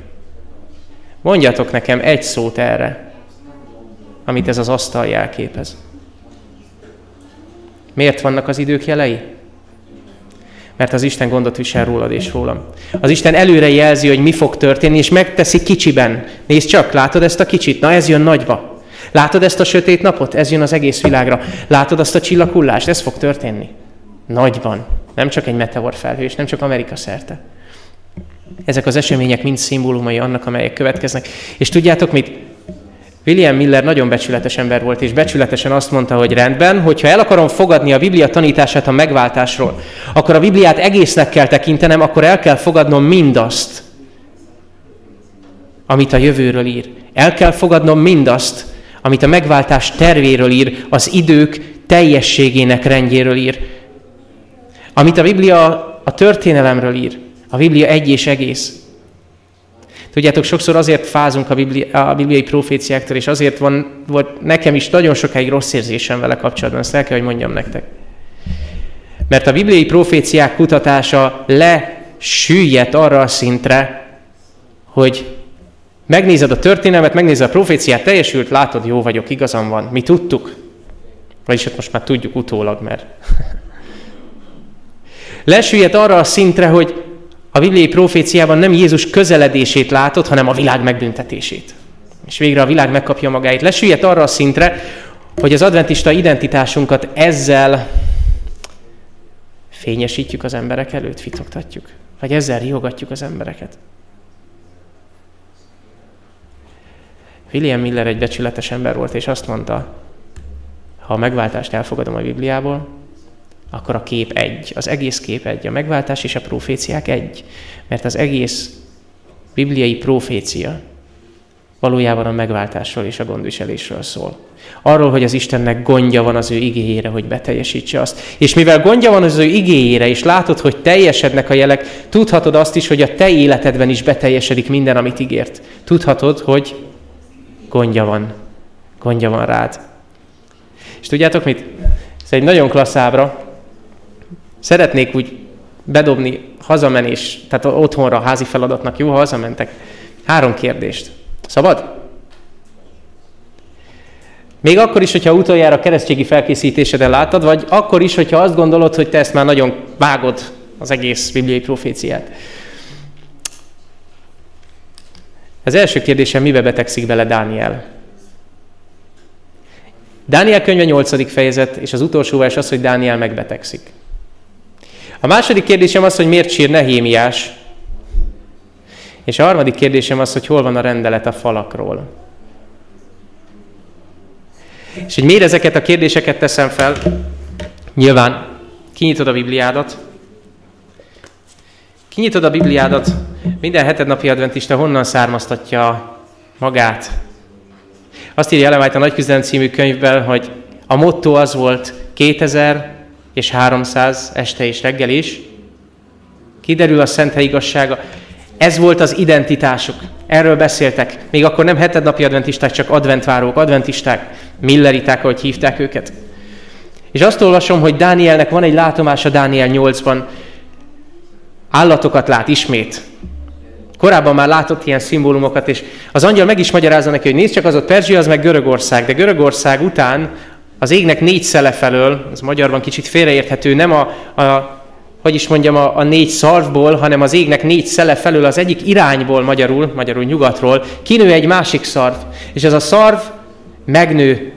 Mondjatok nekem egy szót erre, amit ez az asztal jelképez. Miért vannak az idők jelei? Mert az Isten gondot visel rólad és rólam. Az Isten előre jelzi, hogy mi fog történni, és megteszi kicsiben. Nézd csak, látod ezt a kicsit? Na ez jön nagyba. Látod ezt a sötét napot? Ez jön az egész világra. Látod azt a csillaghullást? Ez fog történni. Nagyban. Nem csak egy meteor és nem csak Amerika szerte. Ezek az események mind szimbólumai annak, amelyek következnek. És tudjátok mit? William Miller nagyon becsületes ember volt, és becsületesen azt mondta, hogy rendben, hogyha el akarom fogadni a Biblia tanítását a megváltásról, akkor a Bibliát egésznek kell tekintenem, akkor el kell fogadnom mindazt, amit a jövőről ír. El kell fogadnom mindazt, amit a megváltás tervéről ír, az idők teljességének rendjéről ír. Amit a Biblia a történelemről ír, a Biblia egy és egész. Tudjátok, sokszor azért fázunk a, Biblia, a bibliai proféciáktól, és azért van, volt nekem is nagyon sokáig rossz érzésem vele kapcsolatban, ezt el kell, hogy mondjam nektek. Mert a bibliai proféciák kutatása lesüllyedt arra a szintre, hogy megnézed a történelmet, megnézed a proféciát, teljesült, látod, jó vagyok, igazam van. Mi tudtuk. Vagyis ott most már tudjuk utólag, mert Lesüllyedt arra a szintre, hogy a bibliai proféciában nem Jézus közeledését látod, hanem a világ megbüntetését. És végre a világ megkapja magáit. Lesüllyedt arra a szintre, hogy az adventista identitásunkat ezzel fényesítjük az emberek előtt, fitoktatjuk. Vagy ezzel riogatjuk az embereket. William Miller egy becsületes ember volt, és azt mondta, ha a megváltást elfogadom a Bibliából, akkor a kép egy. Az egész kép egy. A megváltás és a proféciák egy. Mert az egész bibliai profécia valójában a megváltásról és a gondviselésről szól. Arról, hogy az Istennek gondja van az ő igéjére, hogy beteljesítse azt. És mivel gondja van az ő igéjére, és látod, hogy teljesednek a jelek, tudhatod azt is, hogy a te életedben is beteljesedik minden, amit ígért. Tudhatod, hogy gondja van. Gondja van rád. És tudjátok mit? Ez egy nagyon klassz ábra, Szeretnék úgy bedobni hazamenés, tehát otthonra házi feladatnak jó, ha hazamentek. Három kérdést. Szabad? Még akkor is, hogyha utoljára a keresztségi felkészítéseden láttad, vagy akkor is, hogyha azt gondolod, hogy te ezt már nagyon vágod az egész bibliai proféciát. Az első kérdésem, mibe betegszik bele Dániel? Dániel könyve 8. fejezet, és az utolsó vers az, hogy Dániel megbetegszik. A második kérdésem az, hogy miért sír Nehémiás, és a harmadik kérdésem az, hogy hol van a rendelet a falakról. És hogy miért ezeket a kérdéseket teszem fel? Nyilván kinyitod a Bibliádat, kinyitod a Bibliádat, minden hetednapi adventista honnan származtatja magát. Azt írja Ellen a Nagy Küzdelem című könyvben, hogy a motto az volt 2000 és 300 este és reggel is. Kiderül a szent igazsága. Ez volt az identitásuk. Erről beszéltek. Még akkor nem hetednapi adventisták, csak adventvárók, adventisták, milleriták, ahogy hívták őket. És azt olvasom, hogy Dánielnek van egy látomása Dániel 8-ban. Állatokat lát ismét. Korábban már látott ilyen szimbólumokat, és az angyal meg is magyarázza neki, hogy nézd csak, az ott Perzsia, az meg Görögország, de Görögország után az égnek négy szele felől, az magyarban kicsit félreérthető, nem a, a hogy is mondjam, a, a négy szarvból, hanem az égnek négy szele felől az egyik irányból, magyarul, magyarul nyugatról, kinő egy másik szarv. És ez a szarv megnő,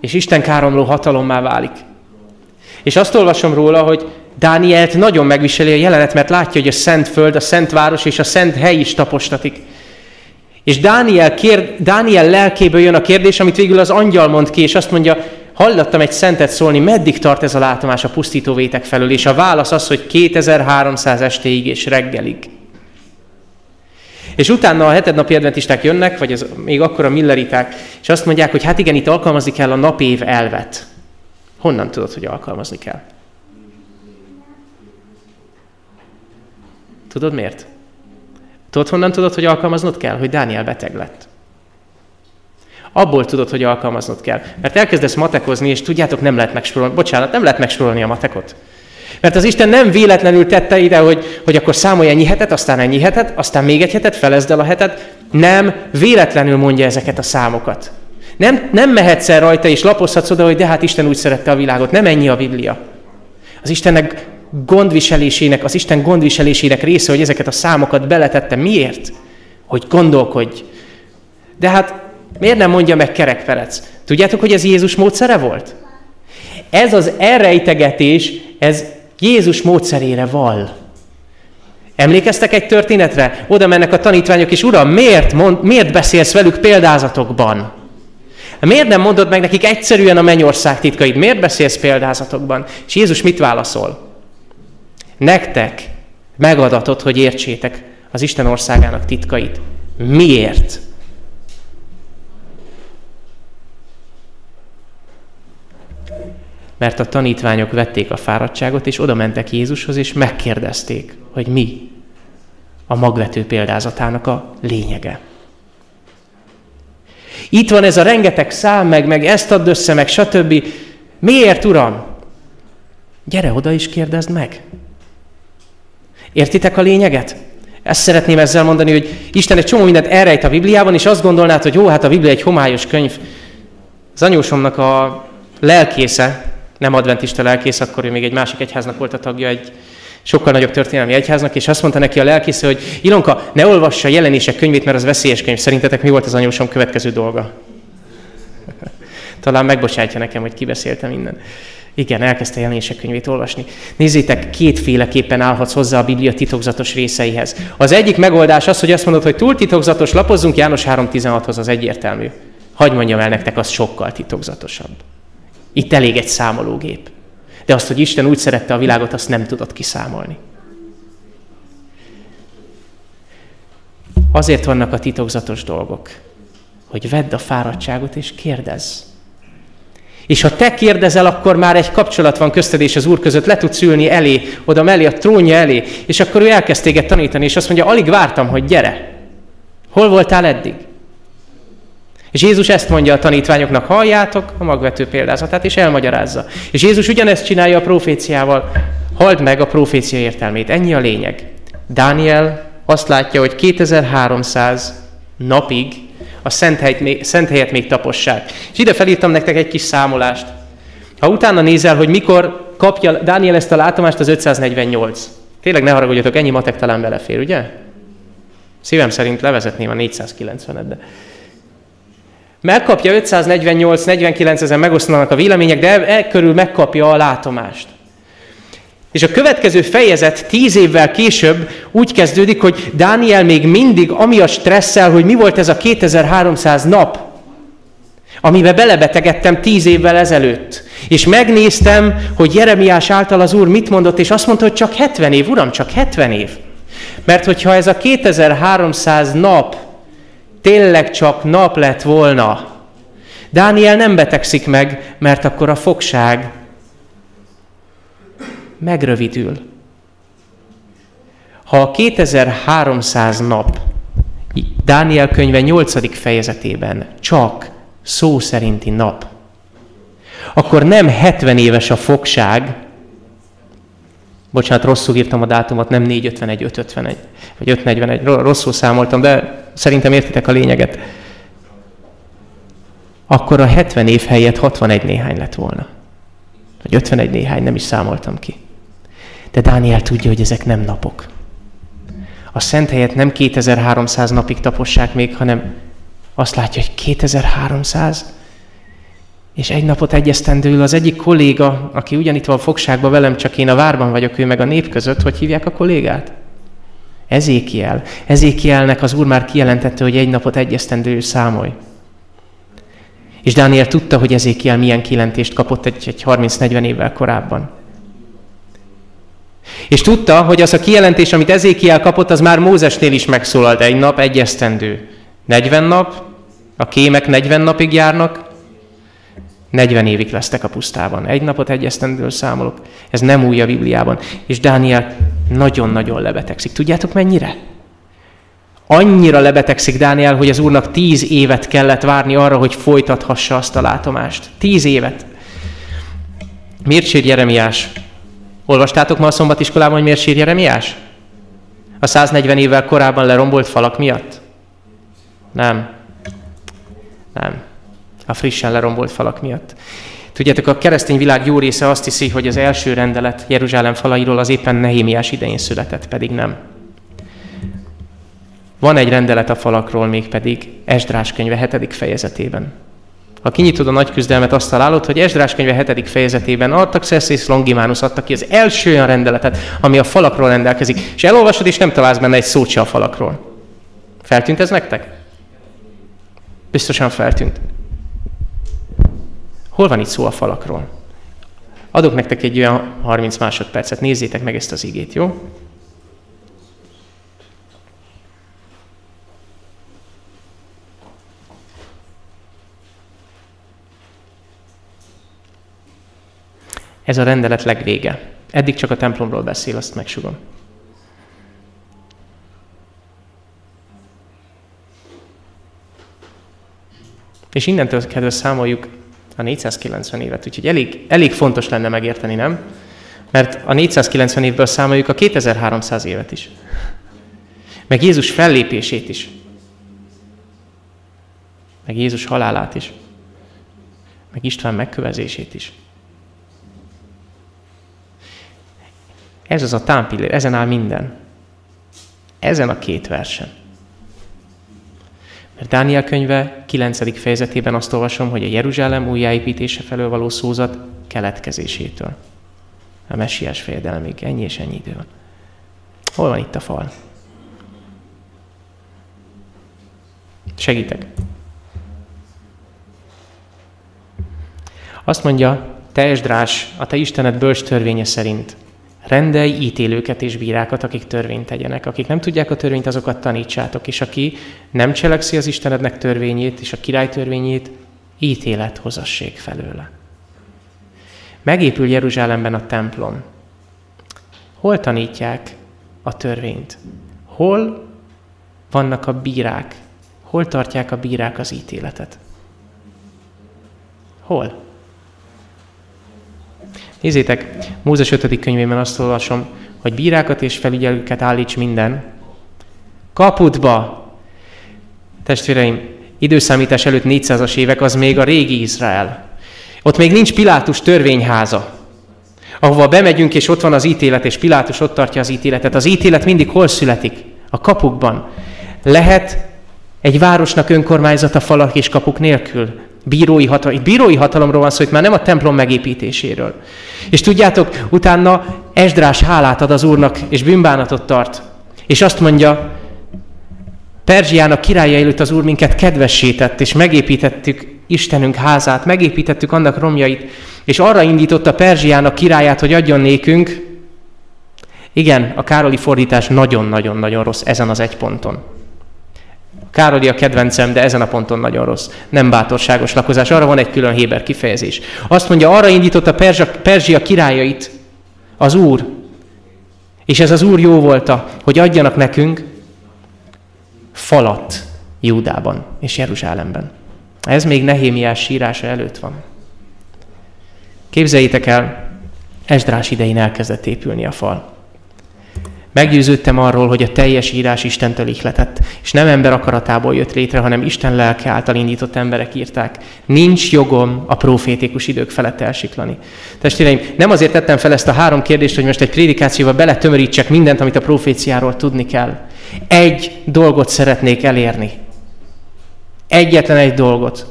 és Isten káromló hatalommá válik. És azt olvasom róla, hogy Dánielt nagyon megviseli a jelenet, mert látja, hogy a szent föld, a szent város és a szent hely is tapostatik. És Dániel, kér, Dániel lelkéből jön a kérdés, amit végül az angyal mond ki, és azt mondja, hallottam egy szentet szólni, meddig tart ez a látomás a pusztító vétek felől, és a válasz az, hogy 2300 estéig és reggelig. És utána a hetednapi adventisták jönnek, vagy az, még akkor a milleriták, és azt mondják, hogy hát igen, itt alkalmazni kell a napév elvet. Honnan tudod, hogy alkalmazni kell? Tudod miért? Tudod, honnan tudod, hogy alkalmaznod kell? Hogy Dániel beteg lett. Abból tudod, hogy alkalmaznod kell. Mert elkezdesz matekozni, és tudjátok, nem lehet megsporolni. Bocsánat, nem lehet megsporolni a matekot. Mert az Isten nem véletlenül tette ide, hogy, hogy akkor számolj ennyi hetet, aztán ennyi hetet, aztán még egy hetet, felezd el a hetet. Nem, véletlenül mondja ezeket a számokat. Nem, nem mehetsz el rajta, és lapozhatsz oda, hogy de hát Isten úgy szerette a világot. Nem ennyi a Biblia. Az Istennek gondviselésének, az Isten gondviselésének része, hogy ezeket a számokat beletette. Miért? Hogy gondolkodj. De hát miért nem mondja meg Kerek Perec? Tudjátok, hogy ez Jézus módszere volt? Ez az elrejtegetés, ez Jézus módszerére val. Emlékeztek egy történetre? Oda mennek a tanítványok, és Uram, miért, mond, miért beszélsz velük példázatokban? Miért nem mondod meg nekik egyszerűen a mennyország titkait? Miért beszélsz példázatokban? És Jézus mit válaszol? Nektek megadatott, hogy értsétek az Isten országának titkait. Miért? Mert a tanítványok vették a fáradtságot, és oda mentek Jézushoz, és megkérdezték, hogy mi a magvető példázatának a lényege. Itt van ez a rengeteg szám, meg, meg ezt add össze, meg stb. Miért, Uram? Gyere oda is kérdezd meg. Értitek a lényeget? Ezt szeretném ezzel mondani, hogy Isten egy csomó mindent elrejt a Bibliában, és azt gondolnád, hogy jó, hát a Biblia egy homályos könyv. Az anyósomnak a lelkésze, nem adventista lelkész, akkor ő még egy másik egyháznak volt a tagja, egy sokkal nagyobb történelmi egyháznak, és azt mondta neki a lelkésze, hogy Ilonka, ne olvassa a jelenések könyvét, mert az veszélyes könyv. Szerintetek mi volt az anyósom következő dolga? <laughs> Talán megbocsátja nekem, hogy kibeszéltem innen. Igen, elkezdte jelenések könyvét olvasni. Nézzétek, kétféleképpen állhatsz hozzá a Biblia titokzatos részeihez. Az egyik megoldás az, hogy azt mondod, hogy túl titokzatos, lapozzunk János 3.16-hoz, az egyértelmű. Hagy mondjam el nektek, az sokkal titokzatosabb. Itt elég egy számológép. De azt, hogy Isten úgy szerette a világot, azt nem tudod kiszámolni. Azért vannak a titokzatos dolgok, hogy vedd a fáradtságot és kérdezz. És ha te kérdezel, akkor már egy kapcsolat van közted és az Úr között, le tudsz ülni elé, oda mellé, a trónja elé, és akkor ő elkezd téged tanítani, és azt mondja, alig vártam, hogy gyere. Hol voltál eddig? És Jézus ezt mondja a tanítványoknak, halljátok a magvető példázatát, és elmagyarázza. És Jézus ugyanezt csinálja a proféciával. Halld meg a profécia értelmét. Ennyi a lényeg. Dániel azt látja, hogy 2300 napig a szent, helyet még, szent helyet még tapossák. És ide felírtam nektek egy kis számolást. Ha utána nézel, hogy mikor kapja Dániel ezt a látomást, az 548. Tényleg ne haragudjatok, ennyi matek talán belefér, ugye? Szívem szerint levezetném a 490-et, de... Megkapja 548-49 ezen megosztanak a vélemények, de e körül megkapja a látomást. És a következő fejezet tíz évvel később úgy kezdődik, hogy Dániel még mindig amiatt stresszel, hogy mi volt ez a 2300 nap, amiben belebetegedtem tíz évvel ezelőtt. És megnéztem, hogy Jeremiás által az Úr mit mondott, és azt mondta, hogy csak 70 év, Uram, csak 70 év. Mert hogyha ez a 2300 nap tényleg csak nap lett volna, Dániel nem betegszik meg, mert akkor a fogság megrövidül. Ha a 2300 nap Dániel könyve 8. fejezetében csak szó szerinti nap, akkor nem 70 éves a fogság, bocsánat, rosszul írtam a dátumot, nem 451, 551, vagy 541, rosszul számoltam, de szerintem értitek a lényeget. Akkor a 70 év helyett 61 néhány lett volna. Vagy 51 néhány, nem is számoltam ki. De Dániel tudja, hogy ezek nem napok. A szent helyet nem 2300 napig tapossák még, hanem azt látja, hogy 2300, és egy napot egyesztendőül az egyik kolléga, aki ugyanitt van fogságban velem, csak én a várban vagyok, ő meg a nép között, hogy hívják a kollégát? Ezékiel. Ezékielnek az úr már kijelentette, hogy egy napot egyesztendőül számolj. És Dániel tudta, hogy Ezékiel milyen kilentést kapott egy, egy 30-40 évvel korábban. És tudta, hogy az a kijelentés, amit Ezékiel kapott, az már Mózesnél is megszólalt egy nap, egy esztendő. 40 nap, a kémek 40 napig járnak, 40 évig lesztek a pusztában. Egy napot egy esztendől számolok. Ez nem új a Bibliában. És Dániel nagyon-nagyon lebetegszik. Tudjátok mennyire? Annyira lebetegszik Dániel, hogy az úrnak tíz évet kellett várni arra, hogy folytathassa azt a látomást. Tíz évet. Miért sír Jeremiás? Olvastátok ma a szombatiskolában, hogy miért sír Jeremiás? A 140 évvel korábban lerombolt falak miatt? Nem. Nem. A frissen lerombolt falak miatt. Tudjátok, a keresztény világ jó része azt hiszi, hogy az első rendelet Jeruzsálem falairól az éppen Nehémiás idején született, pedig nem. Van egy rendelet a falakról, mégpedig Esdrás könyve 7. fejezetében. Ha kinyitod a nagy küzdelmet, azt találod, hogy Esdrás könyve 7. fejezetében Artaxerxes és Longimanus adta ki az első olyan rendeletet, ami a falakról rendelkezik. És elolvasod, és nem találsz benne egy szót se a falakról. Feltűnt ez nektek? Biztosan feltűnt. Hol van itt szó a falakról? Adok nektek egy olyan 30 másodpercet, nézzétek meg ezt az igét, jó? Ez a rendelet legvége. Eddig csak a templomról beszél, azt megsugom. És innentől kezdve számoljuk a 490 évet, úgyhogy elég, elég fontos lenne megérteni, nem? Mert a 490 évből számoljuk a 2300 évet is. Meg Jézus fellépését is. Meg Jézus halálát is. Meg István megkövezését is. Ez az a támpillér, ezen áll minden. Ezen a két versen. Mert Dániel könyve 9. fejezetében azt olvasom, hogy a Jeruzsálem újjáépítése felől való szózat keletkezésétől. A messiás fejedelemig. Ennyi és ennyi idő van. Hol van itt a fal? Segítek. Azt mondja, te Esdrás, a te Istened bölcs törvénye szerint rendelj ítélőket és bírákat, akik törvényt tegyenek. Akik nem tudják a törvényt, azokat tanítsátok, és aki nem cselekszi az Istenednek törvényét és a király törvényét, ítélet hozassék felőle. Megépül Jeruzsálemben a templom. Hol tanítják a törvényt? Hol vannak a bírák? Hol tartják a bírák az ítéletet? Hol? Nézzétek, Mózes 5. könyvében azt olvasom, hogy bírákat és felügyelőket állíts minden kaputba. Testvéreim, időszámítás előtt 400-as évek az még a régi Izrael. Ott még nincs Pilátus törvényháza, ahova bemegyünk, és ott van az ítélet, és Pilátus ott tartja az ítéletet. Az ítélet mindig hol születik? A kapukban. Lehet egy városnak önkormányzata falak és kapuk nélkül. Bírói hatalom. Bírói hatalomról van szó, itt már nem a templom megépítéséről. És tudjátok, utána Esdrás hálát ad az úrnak, és bűnbánatot tart. És azt mondja, Perzsiának királya előtt az úr minket kedvesített, és megépítettük Istenünk házát, megépítettük annak romjait, és arra indította Perzsiának királyát, hogy adjon nékünk. Igen, a Károli fordítás nagyon-nagyon-nagyon rossz ezen az egy ponton. Károli a kedvencem, de ezen a ponton nagyon rossz. Nem bátorságos lakozás. Arra van egy külön Héber kifejezés. Azt mondja, arra indította Perzsia, Perzsia királyait az Úr. És ez az Úr jó volta, hogy adjanak nekünk falat Júdában és Jeruzsálemben. Ez még Nehémiás sírása előtt van. Képzeljétek el, Esdrás idején elkezdett épülni a fal. Meggyőződtem arról, hogy a teljes írás Istentől ihletett, és nem ember akaratából jött létre, hanem Isten lelke által indított emberek írták. Nincs jogom a profétikus idők felett elsiklani. Testvéreim, nem azért tettem fel ezt a három kérdést, hogy most egy prédikációval beletömörítsek mindent, amit a proféciáról tudni kell. Egy dolgot szeretnék elérni. Egyetlen egy dolgot.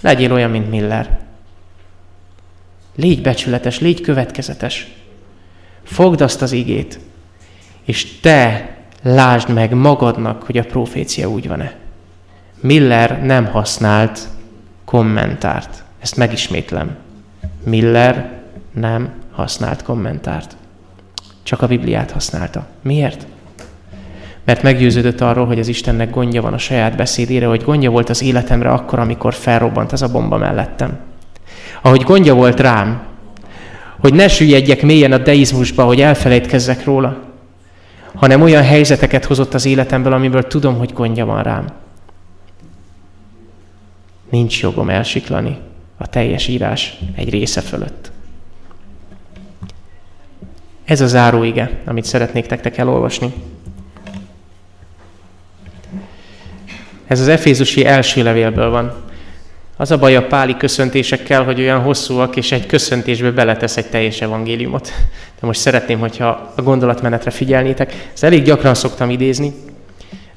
Legyél olyan, mint Miller. Légy becsületes, légy következetes. Fogd azt az igét, és te lásd meg magadnak, hogy a profécia úgy van-e. Miller nem használt kommentárt. Ezt megismétlem. Miller nem használt kommentárt. Csak a Bibliát használta. Miért? Mert meggyőződött arról, hogy az Istennek gondja van a saját beszédére, hogy gondja volt az életemre akkor, amikor felrobbant ez a bomba mellettem. Ahogy gondja volt rám, hogy ne süllyedjek mélyen a deizmusba, hogy elfelejtkezzek róla, hanem olyan helyzeteket hozott az életemből, amiből tudom, hogy gondja van rám. Nincs jogom elsiklani a teljes írás egy része fölött. Ez a záróige, amit szeretnék tektek elolvasni. Ez az Efézusi első levélből van. Az a baj a páli köszöntésekkel, hogy olyan hosszúak, és egy köszöntésbe beletesz egy teljes evangéliumot. De most szeretném, hogyha a gondolatmenetre figyelnétek. Ezt elég gyakran szoktam idézni.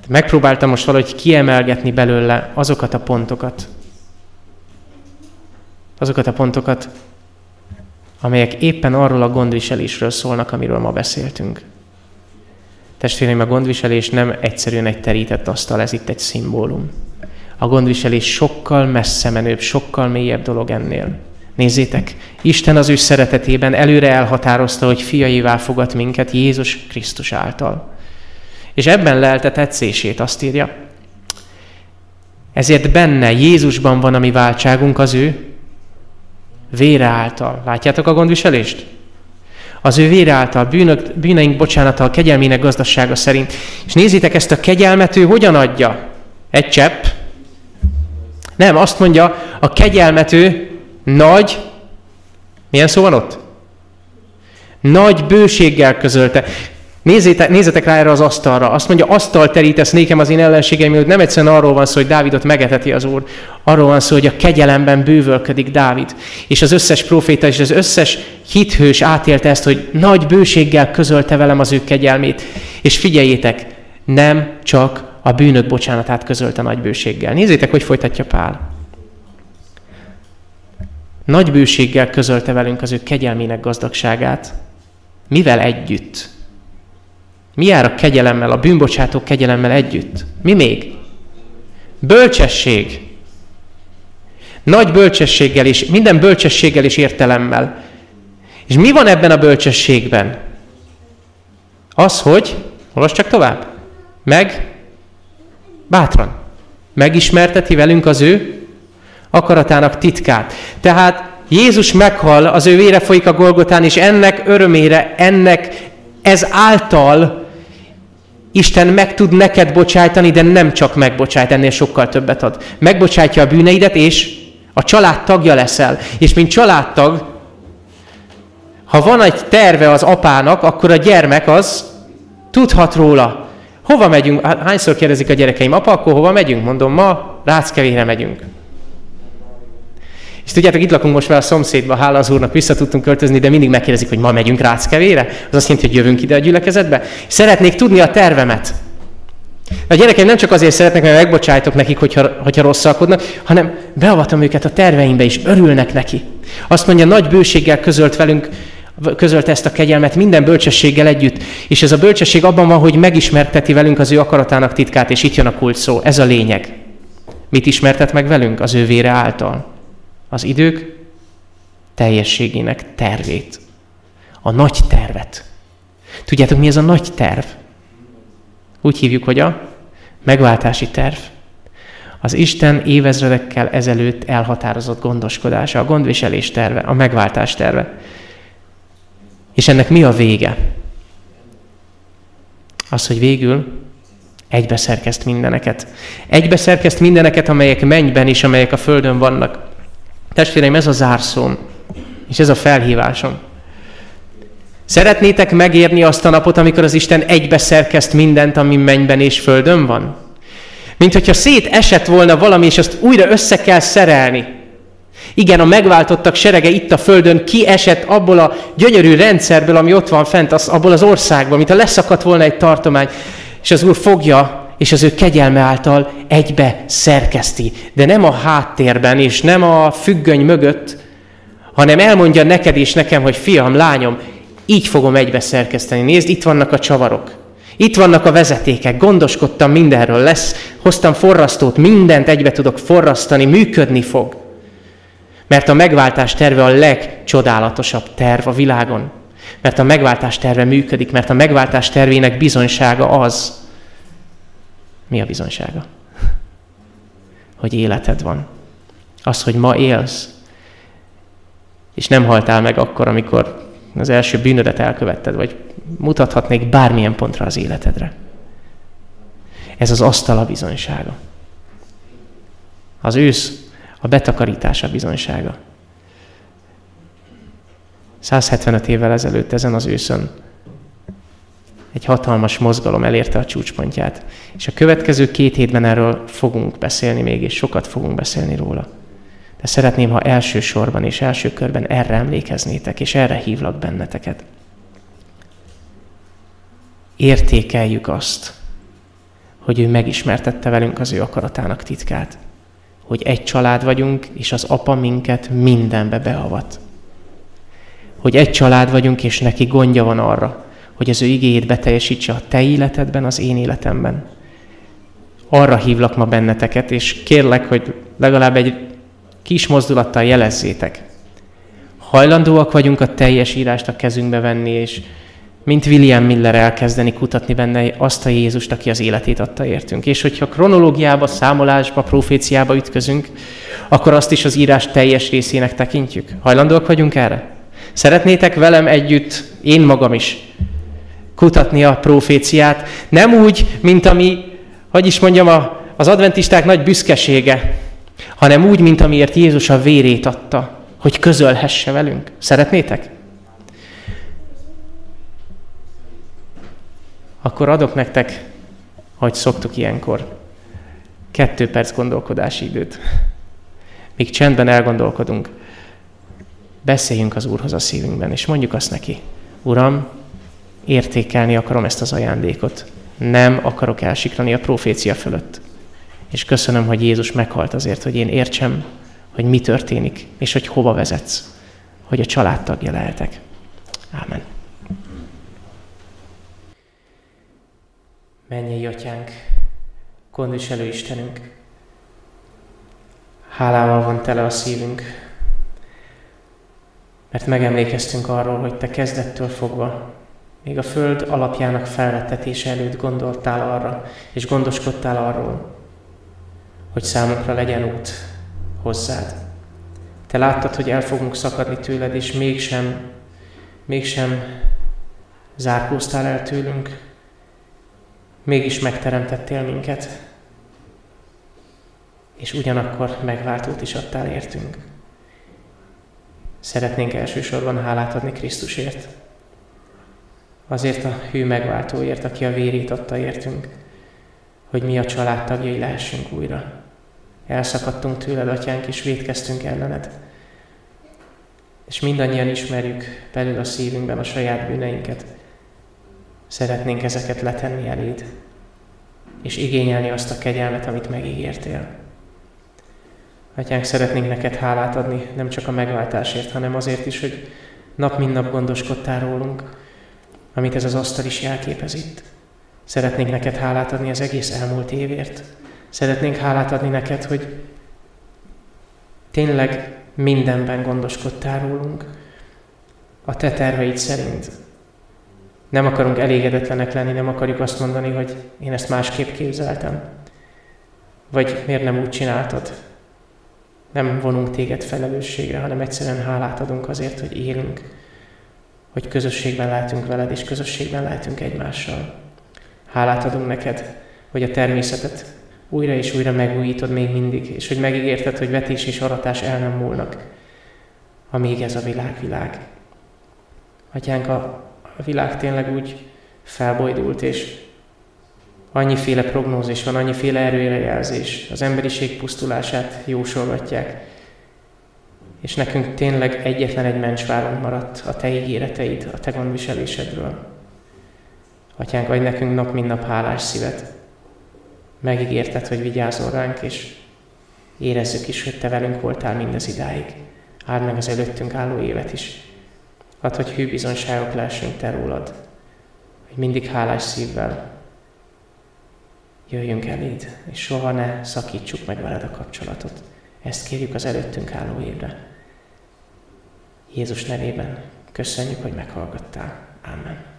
Megpróbáltam most valahogy kiemelgetni belőle azokat a pontokat, azokat a pontokat, amelyek éppen arról a gondviselésről szólnak, amiről ma beszéltünk. Testvéreim, a gondviselés nem egyszerűen egy terített asztal, ez itt egy szimbólum. A gondviselés sokkal messze menőbb, sokkal mélyebb dolog ennél. Nézzétek, Isten az ő szeretetében előre elhatározta, hogy fiaivá fogad minket Jézus Krisztus által. És ebben lelte tetszését, azt írja. Ezért benne, Jézusban van a mi váltságunk az ő vére által. Látjátok a gondviselést? Az ő vére által, bűnök, bűneink bocsánata, a kegyelmének gazdasága szerint. És nézzétek, ezt a kegyelmet ő hogyan adja? Egy csepp, nem, azt mondja, a kegyelmető nagy, milyen szó van ott? Nagy bőséggel közölte. Nézzétek, nézzetek rá erre az asztalra. Azt mondja, asztal terítesz nékem az én ellenségeim, hogy nem egyszerűen arról van szó, hogy Dávidot megeteti az Úr. Arról van szó, hogy a kegyelemben bővölködik Dávid. És az összes proféta és az összes hithős átélte ezt, hogy nagy bőséggel közölte velem az ő kegyelmét. És figyeljétek, nem csak a bűnök bocsánatát közölte nagy bőséggel. Nézzétek, hogy folytatja Pál. Nagy bőséggel közölte velünk az ő kegyelmének gazdagságát. Mivel együtt? Mi jár a kegyelemmel, a bűnbocsátó kegyelemmel együtt? Mi még? Bölcsesség. Nagy bölcsességgel és minden bölcsességgel és értelemmel. És mi van ebben a bölcsességben? Az, hogy, olvasd csak tovább, meg Bátran. Megismerteti velünk az ő akaratának titkát. Tehát Jézus meghal, az ő vére folyik a Golgotán, és ennek örömére, ennek ez által Isten meg tud neked bocsájtani, de nem csak megbocsájt, ennél sokkal többet ad. Megbocsátja a bűneidet, és a család tagja leszel. És mint családtag, Ha van egy terve az apának, akkor a gyermek az tudhat róla. Hova megyünk? Hányszor kérdezik a gyerekeim, apa, akkor hova megyünk? Mondom, ma Ráckevére megyünk. És tudjátok, itt lakunk most vele a szomszédba, hála az úrnak, vissza tudtunk költözni, de mindig megkérdezik, hogy ma megyünk Ráckevére. Az azt jelenti, hogy jövünk ide a gyülekezetbe. Szeretnék tudni a tervemet. A gyerekeim nem csak azért szeretnek, mert megbocsájtok nekik, hogyha, hogyha rosszalkodnak, hanem beavatom őket a terveimbe is, örülnek neki. Azt mondja, nagy bőséggel közölt velünk, közölt ezt a kegyelmet minden bölcsességgel együtt, és ez a bölcsesség abban van, hogy megismerteti velünk az ő akaratának titkát, és itt jön a kult szó. Ez a lényeg. Mit ismertet meg velünk? Az ő vére által. Az idők teljességének tervét. A nagy tervet. Tudjátok, mi ez a nagy terv? Úgy hívjuk, hogy a megváltási terv. Az Isten évezredekkel ezelőtt elhatározott gondoskodása, a gondviselés terve, a megváltás terve. És ennek mi a vége? Az, hogy végül egybeszerkeszt mindeneket. Egybeszerkeszt mindeneket, amelyek mennyben és amelyek a földön vannak. Testvéreim, ez a zárszóm, és ez a felhívásom. Szeretnétek megérni azt a napot, amikor az Isten egybeszerkeszt mindent, ami mennyben és földön van? Mint hogyha szét esett volna valami, és azt újra össze kell szerelni. Igen, a megváltottak serege itt a földön kiesett abból a gyönyörű rendszerből, ami ott van fent, az, abból az országból, mint ha leszakadt volna egy tartomány, és az Úr fogja, és az ő kegyelme által egybe szerkeszti. De nem a háttérben, és nem a függöny mögött, hanem elmondja neked és nekem, hogy fiam, lányom, így fogom egybe szerkeszteni. Nézd, itt vannak a csavarok. Itt vannak a vezetékek, gondoskodtam mindenről, lesz, hoztam forrasztót, mindent egybe tudok forrasztani, működni fog. Mert a megváltás terve a legcsodálatosabb terv a világon. Mert a megváltás terve működik, mert a megváltás tervének bizonysága az. Mi a bizonysága? <laughs> Hogy életed van. Az, hogy ma élsz. És nem haltál meg akkor, amikor az első bűnödet elkövetted, vagy mutathatnék bármilyen pontra az életedre. Ez az asztal a bizonysága. Az ősz a betakarítása bizonysága. 175 évvel ezelőtt ezen az őszön egy hatalmas mozgalom elérte a csúcspontját. És a következő két hétben erről fogunk beszélni még, és sokat fogunk beszélni róla. De szeretném, ha elsősorban és első körben erre emlékeznétek, és erre hívlak benneteket. Értékeljük azt, hogy ő megismertette velünk az ő akaratának titkát. Hogy egy család vagyunk, és az apa minket mindenbe beavat. Hogy egy család vagyunk, és neki gondja van arra, hogy az ő igéjét beteljesítse a te életedben, az én életemben. Arra hívlak ma benneteket, és kérlek, hogy legalább egy kis mozdulattal jelezzétek. Hajlandóak vagyunk a teljes írást a kezünkbe venni, és mint William Miller elkezdeni kutatni benne azt a Jézust, aki az életét adta értünk. És hogyha kronológiába, számolásba, proféciába ütközünk, akkor azt is az írás teljes részének tekintjük. Hajlandóak vagyunk erre? Szeretnétek velem együtt, én magam is, kutatni a proféciát, nem úgy, mint ami, hogy is mondjam, az adventisták nagy büszkesége, hanem úgy, mint amiért Jézus a vérét adta, hogy közölhesse velünk. Szeretnétek? Akkor adok nektek, hogy szoktuk ilyenkor, kettő perc gondolkodási időt. Míg csendben elgondolkodunk, beszéljünk az Úrhoz a szívünkben, és mondjuk azt neki, Uram, értékelni akarom ezt az ajándékot. Nem akarok elsiklani a profécia fölött. És köszönöm, hogy Jézus meghalt azért, hogy én értsem, hogy mi történik, és hogy hova vezetsz, hogy a családtagja lehetek. Ámen. Menjél, Atyánk, gondviselő Istenünk, hálával van tele a szívünk, mert megemlékeztünk arról, hogy Te kezdettől fogva, még a föld alapjának felvettetése előtt gondoltál arra, és gondoskodtál arról, hogy számunkra legyen út hozzád. Te láttad, hogy el fogunk szakadni tőled, és mégsem, mégsem zárkóztál el tőlünk, mégis megteremtettél minket, és ugyanakkor megváltót is adtál értünk. Szeretnénk elsősorban hálát adni Krisztusért. Azért a hű megváltóért, aki a vérét adta értünk, hogy mi a családtagjai lehessünk újra. Elszakadtunk tőled, atyánk, és védkeztünk ellened. És mindannyian ismerjük belül a szívünkben a saját bűneinket. Szeretnénk ezeket letenni eléd, és igényelni azt a kegyelmet, amit megígértél. Atyánk, szeretnénk neked hálát adni, nem csak a megváltásért, hanem azért is, hogy nap mint nap gondoskodtál rólunk, amit ez az asztal is jelképez itt. Szeretnénk neked hálát adni az egész elmúlt évért. Szeretnénk hálát adni neked, hogy tényleg mindenben gondoskodtál rólunk, a te terveid szerint. Nem akarunk elégedetlenek lenni, nem akarjuk azt mondani, hogy én ezt másképp képzeltem. Vagy miért nem úgy csináltad, nem vonunk téged felelősségre, hanem egyszerűen hálát adunk azért, hogy élünk, hogy közösségben lehetünk veled, és közösségben lehetünk egymással. Hálát adunk neked, hogy a természetet újra és újra megújítod még mindig, és hogy megígérted, hogy vetés és aratás el nem múlnak, amíg ez a világ világ. Atyánk, a, a világ tényleg úgy felbojdult, és annyiféle prognózis van, annyiféle erőjelzés, az emberiség pusztulását jósolgatják. És nekünk tényleg egyetlen egy mencsvárunk maradt a Te ígéreteid, a Te gondviselésedről. Atyánk, adj nekünk nap mint nap hálás szívet. Megígérted, hogy vigyázol ránk, és érezzük is, hogy Te velünk voltál mindez idáig. Áld meg az előttünk álló évet is. Add, hogy hű bizonságok lehessünk Te rólad. Hogy mindig hálás szívvel jöjjünk eléd, és soha ne szakítsuk meg veled a kapcsolatot. Ezt kérjük az előttünk álló évre. Jézus nevében köszönjük, hogy meghallgattál. Amen.